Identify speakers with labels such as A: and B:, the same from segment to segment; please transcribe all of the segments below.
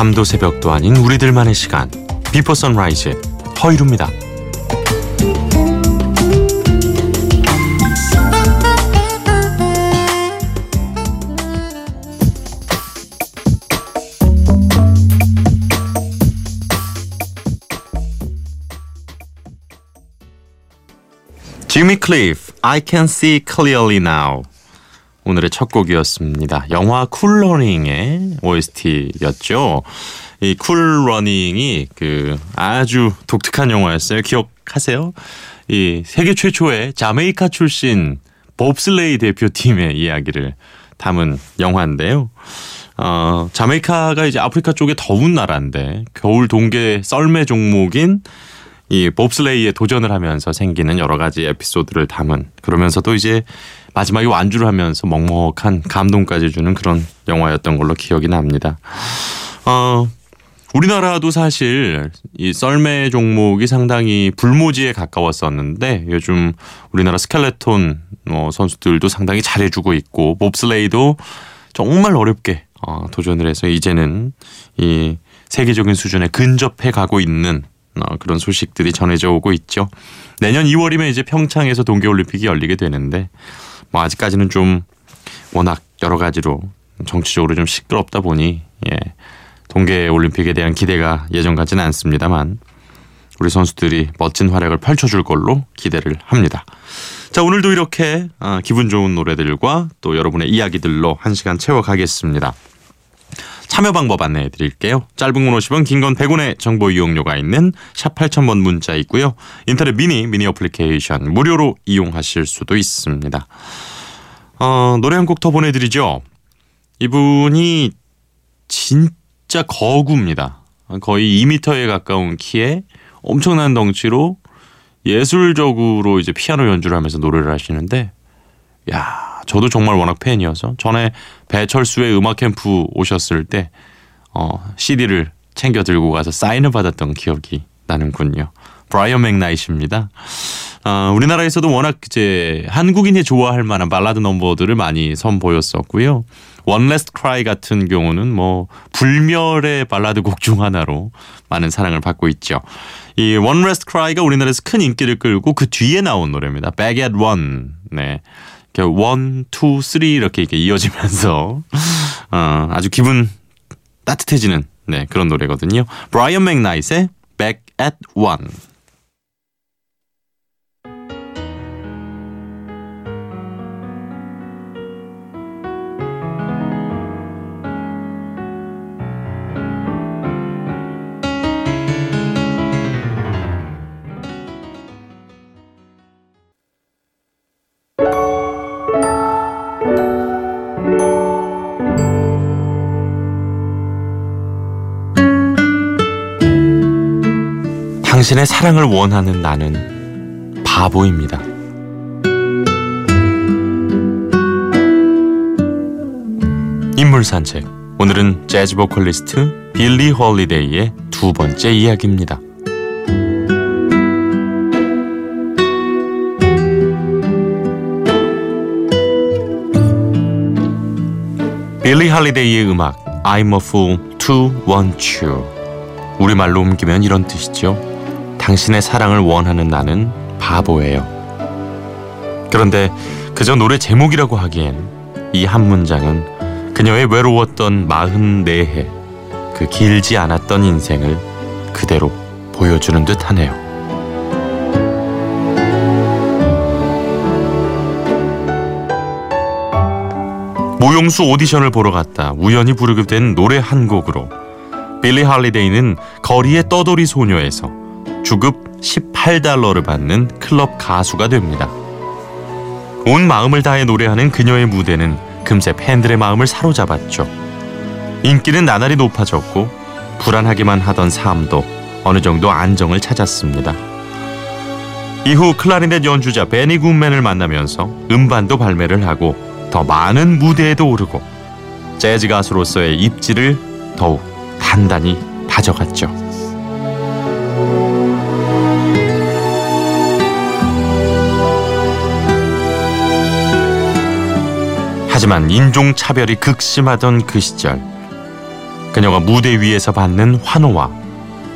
A: 밤도 새벽도 아닌 우리들만의 시간 비포 선라이즈 허이루입니다. 지미 클리프 I can see clearly now 오늘의 첫 곡이었습니다. 영화 쿨러닝의 OST였죠. 이 쿨러닝이 그 아주 독특한 영화였어요. 기억하세요? 이 세계 최초의 자메이카 출신 봅슬레이 대표팀의 이야기를 담은 영화인데요. 어, 자메이카가 이제 아프리카 쪽에 더운 나라인데 겨울 동계 썰매 종목인 이 봅슬레이에 도전을 하면서 생기는 여러 가지 에피소드를 담은 그러면서도 이제 마지막에 완주를 하면서 먹먹한 감동까지 주는 그런 영화였던 걸로 기억이 납니다. 어, 우리나라도 사실 이 썰매 종목이 상당히 불모지에 가까웠었는데 요즘 우리나라 스켈레톤 어, 선수들도 상당히 잘해주고 있고 봅슬레이도 정말 어렵게 어, 도전을 해서 이제는 이 세계적인 수준에 근접해 가고 있는 어, 그런 소식들이 전해져 오고 있죠. 내년 2월이면 이제 평창에서 동계올림픽이 열리게 되는데 뭐 아직까지는 좀 워낙 여러 가지로 정치적으로 좀 시끄럽다 보니 예. 동계올림픽에 대한 기대가 예전 같지는 않습니다만 우리 선수들이 멋진 활약을 펼쳐줄 걸로 기대를 합니다. 자 오늘도 이렇게 아, 기분 좋은 노래들과 또 여러분의 이야기들로 한 시간 채워가겠습니다. 참여 방법 안내해 드릴게요. 짧은 건 50원, 긴 건 100원의 정보 이용료가 있는 샵 8000번 문자 있고요. 인터넷 미니, 미니 어플리케이션 무료로 이용하실 수도 있습니다. 어, 노래 한 곡 더 보내드리죠. 이분이 진짜 거구입니다. 거의 2미터에 가까운 키에 엄청난 덩치로 예술적으로 이제 피아노 연주를 하면서 노래를 하시는데 야 저도 정말 워낙 팬이어서 전에 배철수의 음악 캠프 오셨을 때 어, CD를 챙겨 들고 가서 사인을 받았던 기억이 나는군요. 브라이언 맥나이트입니다. 어, 우리나라에서도 워낙 이제 한국인이 좋아할 만한 발라드 넘버들을 많이 선보였었고요. One Last Cry 같은 경우는 뭐 불멸의 발라드 곡 중 하나로 많은 사랑을 받고 있죠. 이 One Last Cry가 우리나라에서 큰 인기를 끌고 그 뒤에 나온 노래입니다. Back at One. 네. one, two, three 이렇게 이렇게 이어지면서 어, 아주 기분 따뜻해지는 네, 그런 노래거든요. 브라이언 맥나이트의 Back at One. 당신의 사랑을 원하는 나는 바보입니다. 인물 산책. 오늘은 재즈 보컬리스트 빌리 홀리데이의 두 번째 이야기입니다. 빌리 홀리데이의 음악 I'm a fool to want you 우리말로 옮기면 이런 뜻이죠. 당신의 사랑을 원하는 나는 바보예요. 그런데 그저 노래 제목이라고 하기엔 이 한 문장은 그녀의 외로웠던 44해 그 길지 않았던 인생을 그대로 보여주는 듯 하네요. 모용수 오디션을 보러 갔다 우연히 부르게 된 노래 한 곡으로 빌리 할리데이는 거리의 떠돌이 소녀에서 주급 18달러를 받는 클럽 가수가 됩니다. 온 마음을 다해 노래하는 그녀의 무대는 금세 팬들의 마음을 사로잡았죠. 인기는 나날이 높아졌고 불안하기만 하던 삶도 어느 정도 안정을 찾았습니다. 이후 클라리넷 연주자 베니 굿맨을 만나면서 음반도 발매를 하고 더 많은 무대에도 오르고 재즈 가수로서의 입지를 더욱 단단히 다져갔죠. 하지만 인종차별이 극심하던 그 시절 그녀가 무대 위에서 받는 환호와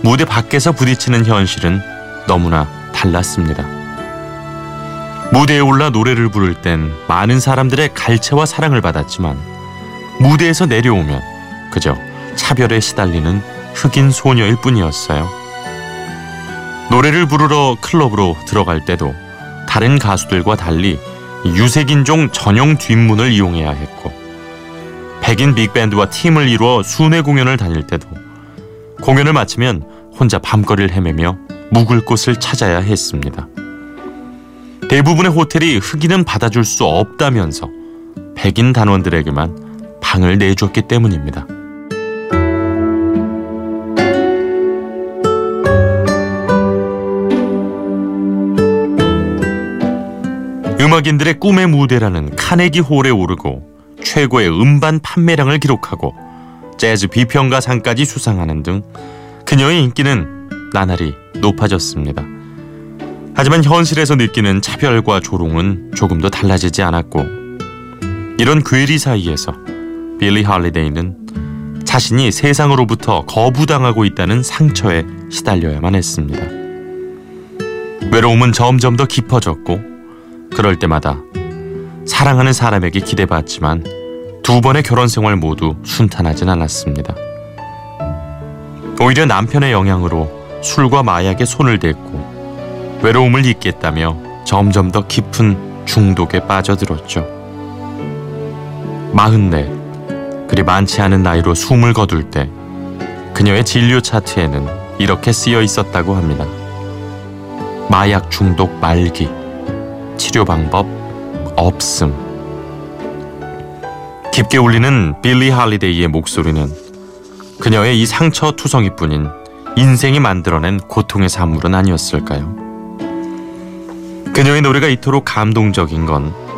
A: 무대 밖에서 부딪히는 현실은 너무나 달랐습니다. 무대에 올라 노래를 부를 땐 많은 사람들의 갈채와 사랑을 받았지만 무대에서 내려오면 그저 차별에 시달리는 흑인 소녀일 뿐이었어요. 노래를 부르러 클럽으로 들어갈 때도 다른 가수들과 달리 유색인종 전용 뒷문을 이용해야 했고 백인 빅밴드와 팀을 이루어 순회 공연을 다닐 때도 공연을 마치면 혼자 밤거리를 헤매며 묵을 곳을 찾아야 했습니다. 대부분의 호텔이 흑인은 받아줄 수 없다면서 백인 단원들에게만 방을 내줬기 때문입니다. 음악인들의 꿈의 무대라는 카네기 홀에 오르고 최고의 음반 판매량을 기록하고 재즈 비평가상까지 수상하는 등 그녀의 인기는 나날이 높아졌습니다. 하지만 현실에서 느끼는 차별과 조롱은 조금도 달라지지 않았고 이런 괴리 사이에서 빌리 할리데이는 자신이 세상으로부터 거부당하고 있다는 상처에 시달려야만 했습니다. 외로움은 점점 더 깊어졌고 그럴 때마다 사랑하는 사람에게 기대받지만 두 번의 결혼 생활 모두 순탄하진 않았습니다. 오히려 남편의 영향으로 술과 마약에 손을 댔고 외로움을 잊겠다며 점점 더 깊은 중독에 빠져들었죠. 마흔넷, 그리 많지 않은 나이로 숨을 거둘 때 그녀의 진료 차트에는 이렇게 쓰여 있었다고 합니다. 마약 중독 말기, 치료 방법 없음. 깊게 울리는 빌리 할리데이의 목소리는 그녀의 이 상처 투성이뿐인 인생이 만들어낸 고통의 산물은 아니었을까요? 그녀의 노래가 이토록 감동적인 건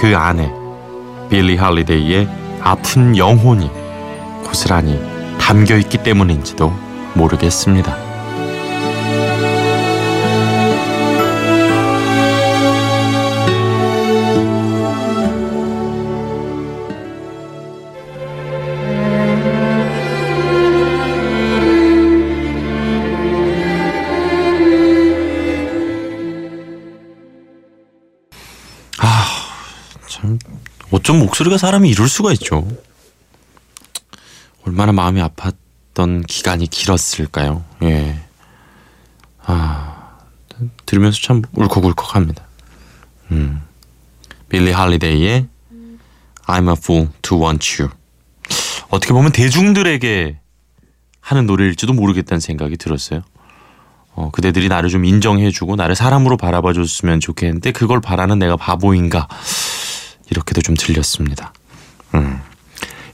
A: 그 안에 빌리 할리데이의 아픈 영혼이 고스란히 담겨 있기 때문인지도 모르겠습니다. 어쩜 목소리가 사람이 이럴 수가 있죠. 얼마나 마음이 아팠던 기간이 길었을까요? 예. 아 들으면서 참 울컥울컥합니다. 음. 빌리 할리데이의 I'm a fool to want you. 어떻게 보면 대중들에게 하는 노래일지도 모르겠다는 생각이 들었어요. 어, 그대들이 나를 좀 인정해주고 나를 사람으로 바라봐줬으면 좋겠는데 그걸 바라는 내가 바보인가 이렇게도 좀 들렸습니다. 음.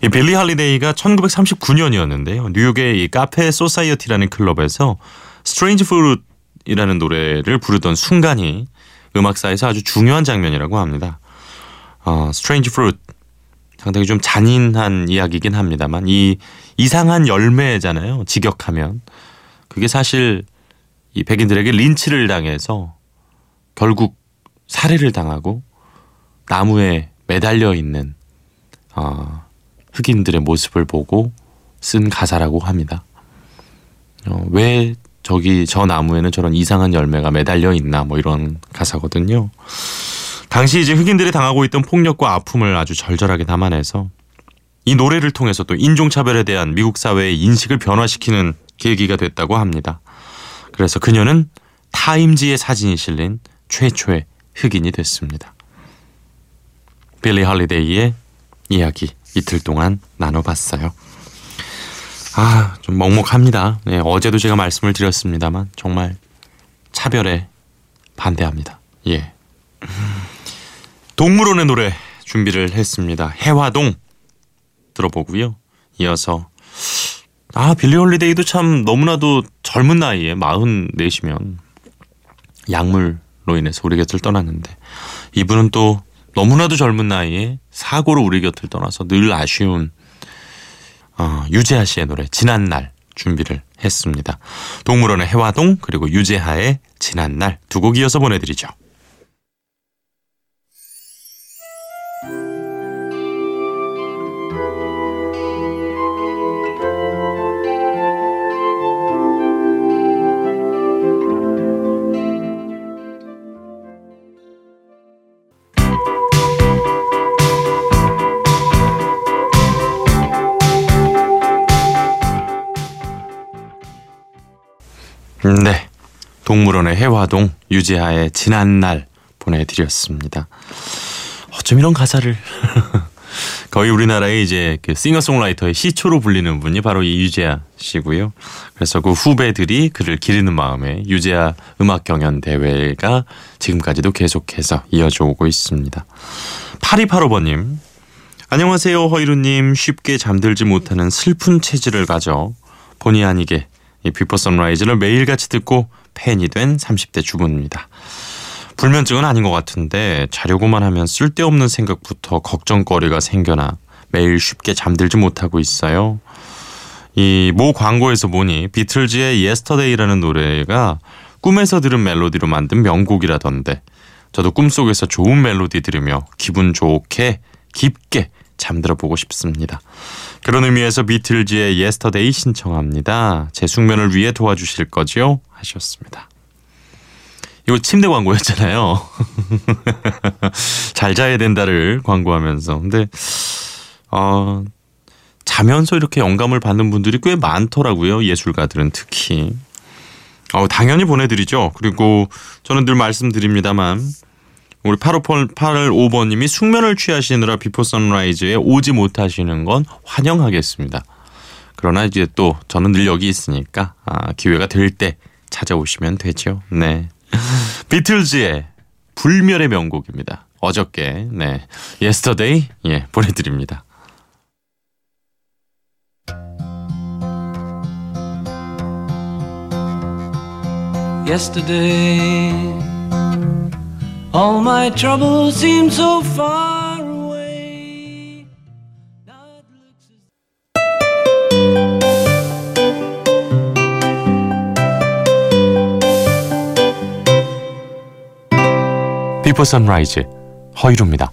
A: 이 빌리 할리데이가 1939년이었는데요. 뉴욕의 이 카페 소사이어티라는 클럽에서 Strange Fruit이라는 노래를 부르던 순간이 음악사에서 아주 중요한 장면이라고 합니다. 어, Strange Fruit 상당히 좀 잔인한 이야기긴 합니다만 이 이상한 열매잖아요. 직역하면 그게 사실 이 백인들에게 린치를 당해서 결국 살해를 당하고 나무에 매달려 있는 어, 흑인들의 모습을 보고 쓴 가사라고 합니다. 어, 왜 저기 저 나무에는 저런 이상한 열매가 매달려 있나 뭐 이런 가사거든요. 당시 이제 흑인들이 당하고 있던 폭력과 아픔을 아주 절절하게 담아내서 이 노래를 통해서 또 인종차별에 대한 미국 사회의 인식을 변화시키는 계기가 됐다고 합니다. 그래서 그녀는 타임지의 사진이 실린 최초의 흑인이 됐습니다. 빌리 할리데이의 이야기 이틀 동안 나눠봤어요. 아, 좀 먹먹합니다. 네, 어제도 제가 말씀을 드렸습니다만 정말 차별에 반대합니다. 예. 동물원의 노래 준비를 했습니다. 해화동 들어보고요. 이어서 아 빌리 홀리데이도 참 너무나도 젊은 나이에 마흔 네시면 약물로 인해서 우리 곁을 떠났는데 이분은 또 너무나도 젊은 나이에 사고로 우리 곁을 떠나서 늘 아쉬운 어, 유재하 씨의 노래 지난 날 준비를 했습니다. 동물원의 혜화동 그리고 유재하의 지난 날 두 곡 이어서 보내드리죠. 네. 동물원의 혜화동 유재하의 지난 날 보내드렸습니다. 어쩜 이런 가사를 거의 우리나라의 이제 그 싱어송라이터의 시초로 불리는 분이 바로 이 유재하 씨고요. 그래서 그 후배들이 그를 기리는 마음에 유재하 음악 경연 대회가 지금까지도 계속해서 이어져 오고 있습니다. 8285번님 안녕하세요 허일후님 쉽게 잠들지 못하는 슬픈 체질을 가져 본의 아니게 이 비포 선라이즈를 매일같이 듣고 팬이 된 30대 주부입니다. 불면증은 아닌 것 같은데 자려고만 하면 쓸데없는 생각부터 걱정거리가 생겨나 매일 쉽게 잠들지 못하고 있어요. 이 모 광고에서 보니 비틀즈의 Yesterday라는 노래가 꿈에서 들은 멜로디로 만든 명곡이라던데 저도 꿈속에서 좋은 멜로디 들으며 기분 좋게 깊게 잠들어 보고 싶습니다. 그런 의미에서 비틀즈의 Yesterday 신청합니다. 제 숙면을 위해 도와주실 거지요? 하셨습니다. 이거 침대 광고였잖아요. 잘 자야 된다를 광고하면서. 근데, 어, 자면서 이렇게 영감을 받는 분들이 꽤 많더라고요. 예술가들은 특히. 어, 당연히 보내드리죠. 그리고 저는 늘 말씀드립니다만, 우리 8585번님이 숙면을 취하시느라 비포 선라이즈에 오지 못하시는 건 환영하겠습니다. 그러나 이제 또 저는 늘 여기 있으니까 아, 기회가 될 때 찾아오시면 되죠. 네. 비틀즈의 불멸의 명곡입니다. 어저께 네 Yesterday 예 보내 드립니다. Yesterday, all my troubles seem so far away. 비포 선라이즈 허이루입니다.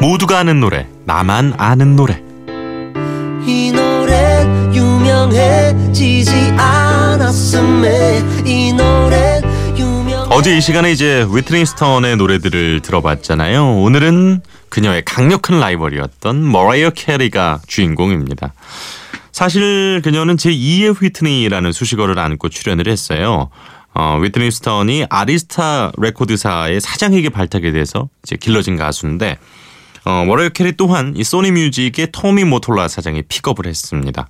A: 모두가 아는 노래, 나만 아는 노래. 유명해지지 않았음 해 이 노래 어제 이 시간에 이제 휘트니 휴스턴의 노래들을 들어봤잖아요. 오늘은 그녀의 강력한 라이벌이었던 머라이어 캐리가 주인공입니다. 사실 그녀는 제2의 휘트니라는 수식어를 안고 출연을 했어요. 어, 휘트니 휴스턴이 아리스타 레코드사의 사장에게 발탁이 돼서 이제 길러진 가수인데 어, 머라이어 캐리 또한 이 소니 뮤직의 토미 모톨라 사장이 픽업을 했습니다.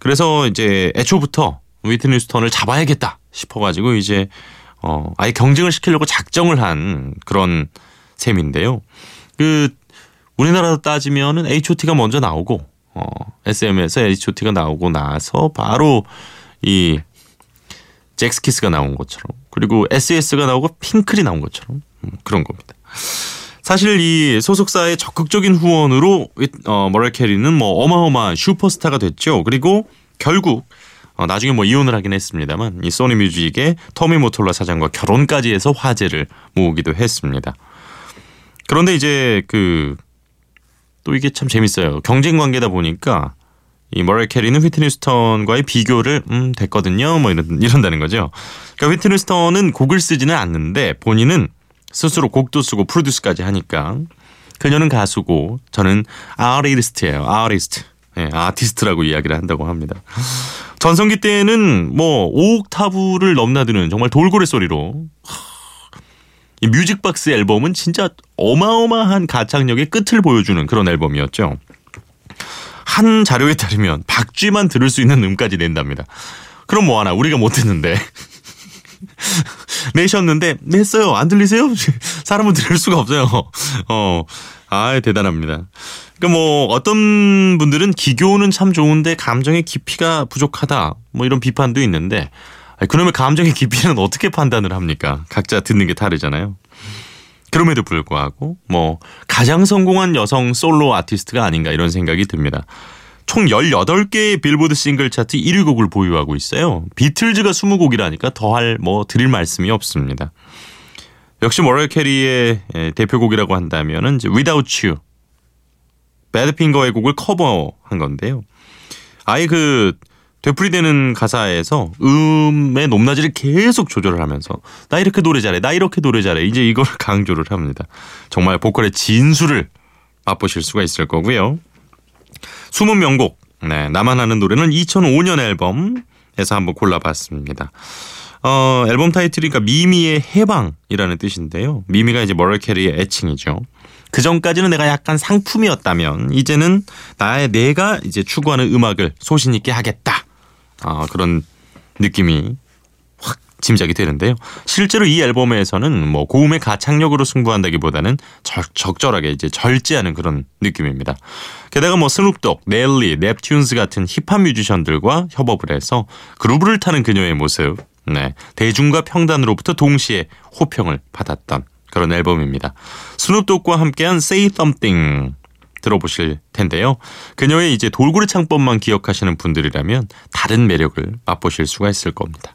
A: 그래서 이제 애초부터 휘트니 휴스턴을 잡아야겠다 싶어가지고 이제 어, 아예 경쟁을 시키려고 작정을 한 그런 셈인데요. 그 우리나라 따지면은 H.O.T가 먼저 나오고 어, SM에서 H.O.T가 나오고 나서 바로 이 젝스키스가 나온 것처럼 그리고 S.E.S.가 나오고 핑클이 나온 것처럼 음, 그런 겁니다. 사실 이 소속사의 적극적인 후원으로 어, 머랄 캐리는 뭐 어마어마한 슈퍼스타가 됐죠. 그리고 결국 어, 나중에 뭐 이혼을 하긴 했습니다만 이 소니 뮤직의 터미 모톨라 사장과 결혼까지 해서 화제를 모으기도 했습니다. 그런데 이제 그 또 이게 참 재밌어요. 경쟁 관계다 보니까 이 머랄 캐리는 휘트니 스턴과의 비교를 음 됐거든요. 뭐 이런 이런다는 거죠. 그러니까 휘트니 휴스턴은 곡을 쓰지는 않는데 본인은 스스로 곡도 쓰고 프로듀스까지 하니까 그녀는 가수고 저는 아티스트예요. 아티스트. 네, 아티스트라고 이야기를 한다고 합니다. 전성기 때는 뭐 5옥타브를 넘나드는 정말 돌고래 소리로 이 Music Box 앨범은 진짜 어마어마한 가창력의 끝을 보여주는 그런 앨범이었죠. 한 자료에 따르면 박쥐만 들을 수 있는 음까지 낸답니다. 그럼 뭐하나 우리가 못 듣는데 내셨는데 냈어요. 안 들리세요? 사람은 들을 수가 없어요. 어, 아 대단합니다. 그러니까 뭐 어떤 분들은 기교는 참 좋은데 감정의 깊이가 부족하다. 뭐 이런 비판도 있는데 그러면 감정의 깊이는 어떻게 판단을 합니까? 각자 듣는 게 다르잖아요. 그럼에도 불구하고 뭐 가장 성공한 여성 솔로 아티스트가 아닌가 이런 생각이 듭니다. 총 18개의 빌보드 싱글 차트 1위 곡을 보유하고 있어요. 비틀즈가 20곡이라니까 더할 뭐 드릴 말씀이 없습니다. 역시 머라이어 캐리의 대표곡이라고 한다면은 Without You, 배드핑거의 곡을 커버한 건데요. 아예 그 되풀이되는 가사에서 음의 높낮이를 계속 조절을 하면서 나 이렇게 노래 잘해, 나 이렇게 노래 잘해 이제 이걸 강조를 합니다. 정말 보컬의 진수를 맛보실 수가 있을 거고요. 숨은 명곡 네, 나만 아는 노래는 2005년 앨범에서 한번 골라봤습니다. 어, 앨범 타이틀이니까 미미의 해방이라는 뜻인데요. 미미가 이제 머럴 캐리의 애칭이죠. 그 전까지는 내가 약간 상품이었다면 이제는 나의 내가 이제 추구하는 음악을 소신 있게 하겠다. 아, 그런 느낌이 확 짐작이 되는데요. 실제로 이 앨범에서는 뭐 고음의 가창력으로 승부한다기보다는 적, 적절하게 이제 절제하는 그런 느낌입니다. 게다가 뭐 스눕독, 넬리, 넵튠스 같은 힙합 뮤지션들과 협업을 해서 그루브를 타는 그녀의 모습, 네 대중과 평단으로부터 동시에 호평을 받았던 그런 앨범입니다. 스눕독과 함께한 Say Something 들어보실 텐데요. 그녀의 이제 돌고래 창법만 기억하시는 분들이라면 다른 매력을 맛보실 수가 있을 겁니다.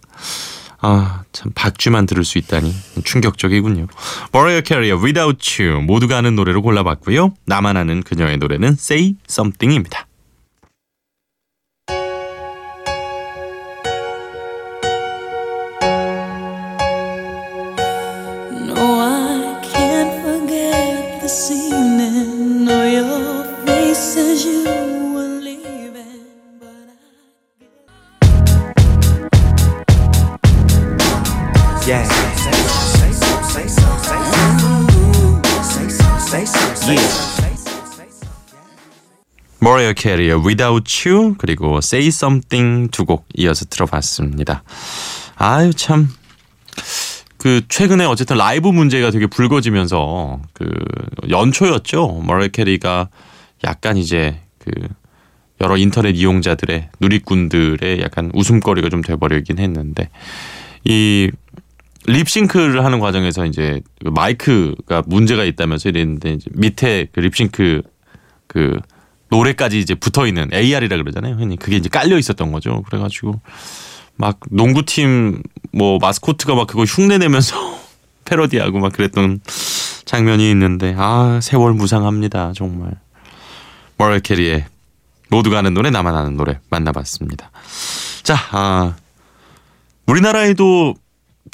A: 아, 참 박쥐만 들을 수 있다니 충격적이군요. 머라이어 캐리어 Without You 모두가 아는 노래로 골라봤고요. 나만 아는 그녀의 노래는 Say Something입니다. 머라이어 캐리의 Without You 그리고 Say Something 두 곡 이어서 들어봤습니다. 아유 참. 그 최근에 어쨌든 라이브 문제가 되게 불거지면서 그 연초였죠. 머라이어 캐리가 약간 이제 그 여러 인터넷 이용자들의 누리꾼들의 약간 웃음거리가 좀 돼버리긴 했는데 이 립싱크를 하는 과정에서 이제 그 마이크가 문제가 있다면서 이랬는데 이제 밑에 그 립싱크 그 노래까지 이제 붙어 있는 AR이라 그러잖아요. 흔히 그게 이제 깔려 있었던 거죠. 그래가지고 막 농구팀 뭐 마스코트가 막 그거 흉내 내면서 패러디하고 막 그랬던 장면이 있는데 아 세월 무상합니다 정말. 머럴 캐리의 모두가 아는 노래 나만 아는 노래 만나봤습니다. 자, 아, 우리나라에도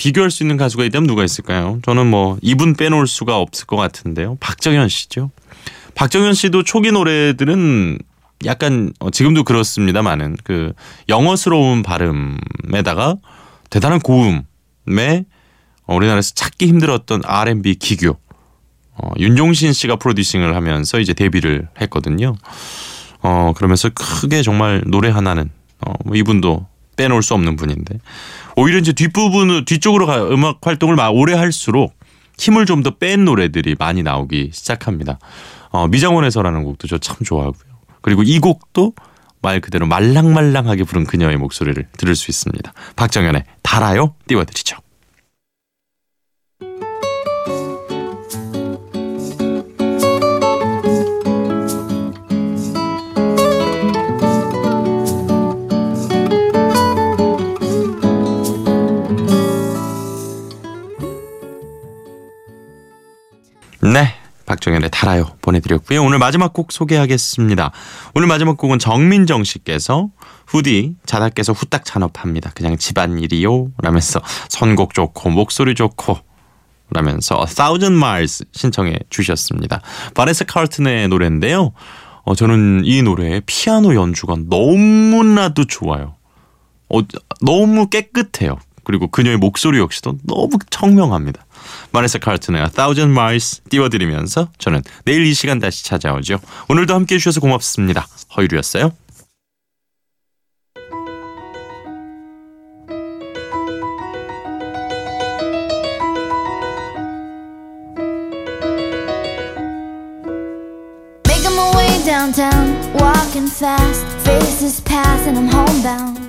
A: 비교할 수 있는 가수가 있다면 누가 있을까요? 저는 뭐 이분 빼놓을 수가 없을 것 같은데요. 박정현 씨죠. 박정현 씨도 초기 노래들은 약간 어, 지금도 그렇습니다만은 그 영어스러운 발음에다가 대단한 고음에 어, 우리나라에서 찾기 힘들었던 R&B 기교 어, 윤종신 씨가 프로듀싱을 하면서 이제 데뷔를 했거든요. 어 그러면서 크게 정말 노래 하나는 어, 뭐 이분도 빼놓을 수 없는 분인데 오히려 이제 뒷부분 뒤쪽으로 가 음악 활동을 막 오래 할수록 힘을 좀 더 뺀 노래들이 많이 나오기 시작합니다. 어, 미장원에서라는 곡도 저 참 좋아하고요. 그리고 이 곡도 말 그대로 말랑말랑하게 부른 그녀의 목소리를 들을 수 있습니다. 박정현의 달아요 띄워드리죠. 박정현의 달아요 보내드렸고요. 오늘 마지막 곡 소개하겠습니다. 오늘 마지막 곡은 정민정 씨께서 후디 자다께서 후딱 잔업합니다. 그냥 집안일이요 라면서 선곡 좋고 목소리 좋고 라면서 A Thousand Miles 신청해 주셨습니다. 바네스 카르튼의 노래인데요. 어, 저는 이 노래의 피아노 연주가 너무나도 좋아요. 어, 너무 깨끗해요. 그리고 그녀의 목소리 역시도 너무 청명합니다. 마네사 카르튼의 Thousand Miles 띄워드리면서 저는 내일 이 시간 다시 찾아오죠. 오늘도 함께해 주셔서 고맙습니다.
B: way downtown, walking fast, faces pass, and I'm homebound.